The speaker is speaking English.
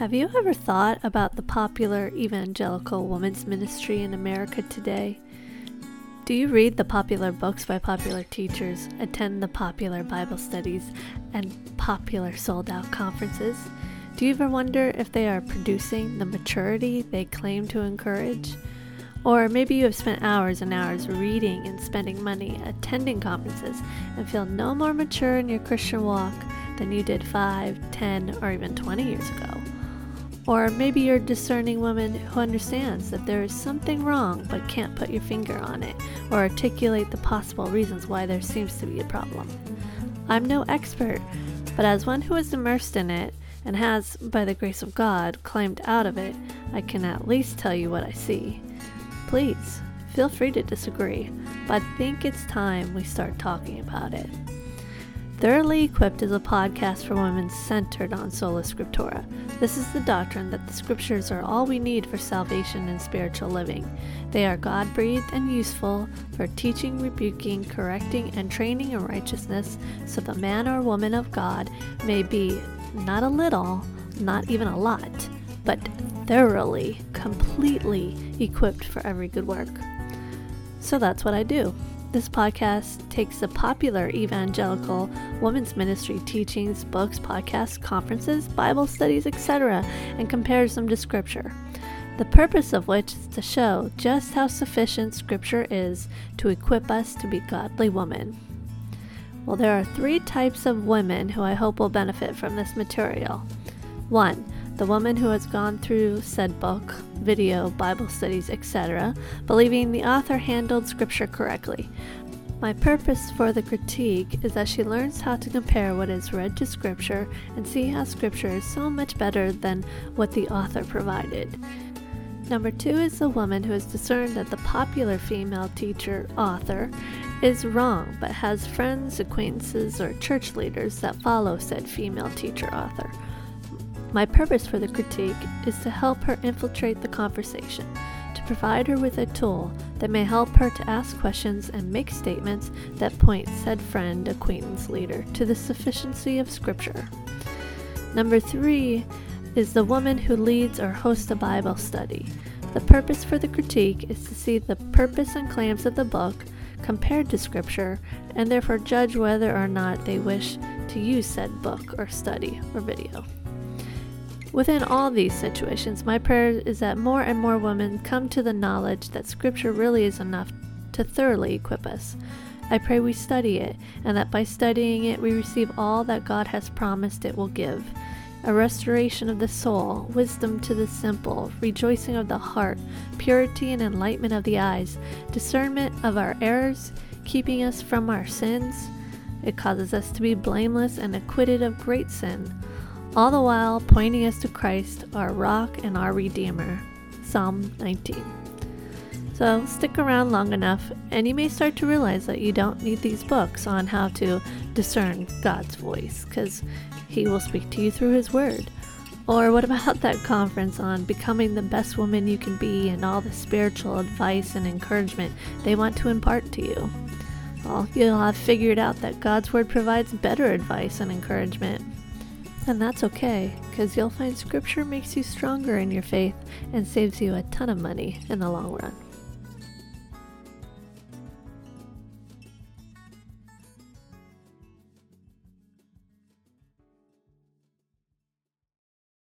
Have you ever thought about the popular evangelical women's ministry in America today? Do you read the popular books by popular teachers, attend the popular Bible studies, and popular sold out conferences? Do you ever wonder if they are producing the maturity they claim to encourage? Or maybe you have spent hours and hours reading and spending money attending conferences and feel no more mature in your Christian walk than you did 5, 10, or even 20 years ago. Or maybe you're a discerning woman who understands that there is something wrong but can't put your finger on it or articulate the possible reasons why there seems to be a problem. I'm no expert, but as one who is immersed in it and has, by the grace of God, climbed out of it, I can at least tell you what I see. Please, feel free to disagree, but I think it's time we start talking about it. Thoroughly Equipped is a podcast for women centered on Sola Scriptura. This is the doctrine that the scriptures are all we need for salvation and spiritual living. They are God breathed and useful for teaching, rebuking, correcting, and training in righteousness, so the man or woman of God may be not a little, not even a lot, but thoroughly, completely equipped for every good work. So that's what I do. This podcast takes the popular evangelical women's ministry teachings, books, podcasts, conferences, Bible studies, etc., and compares them to Scripture. The purpose of which is to show just how sufficient Scripture is to equip us to be godly women. Well, there are three types of women who I hope will benefit from this material. One, the woman who has gone through said book, video, Bible studies, etc., believing the author handled Scripture correctly. My purpose for the critique is that she learns how to compare what is read to Scripture and see how Scripture is so much better than what the author provided. Number two is the woman who has discerned that the popular female teacher author is wrong, but has friends, acquaintances, or church leaders that follow said female teacher author. My purpose for the critique is to help her infiltrate the conversation, to provide her with a tool that may help her to ask questions and make statements that point said friend, acquaintance, leader to the sufficiency of Scripture. Number three is the woman who leads or hosts a Bible study. The purpose for the critique is to see the purpose and claims of the book compared to Scripture and therefore judge whether or not they wish to use said book or study or video. Within all these situations, my prayer is that more and more women come to the knowledge that Scripture really is enough to thoroughly equip us. I pray we study it, and that by studying it, we receive all that God has promised it will give a restoration of the soul, wisdom to the simple, rejoicing of the heart, purity and enlightenment of the eyes, discernment of our errors, keeping us from our sins. It causes us to be blameless and acquitted of great sin all the while pointing us to Christ, our rock and our Redeemer. Psalm 19. So stick around long enough, and you may start to realize that you don't need these books on how to discern God's voice, because He will speak to you through His Word. Or what about that conference on becoming the best woman you can be and all the spiritual advice and encouragement they want to impart to you? Well, you'll have figured out that God's Word provides better advice and encouragement. And that's okay, because you'll find scripture makes you stronger in your faith and saves you a ton of money in the long run.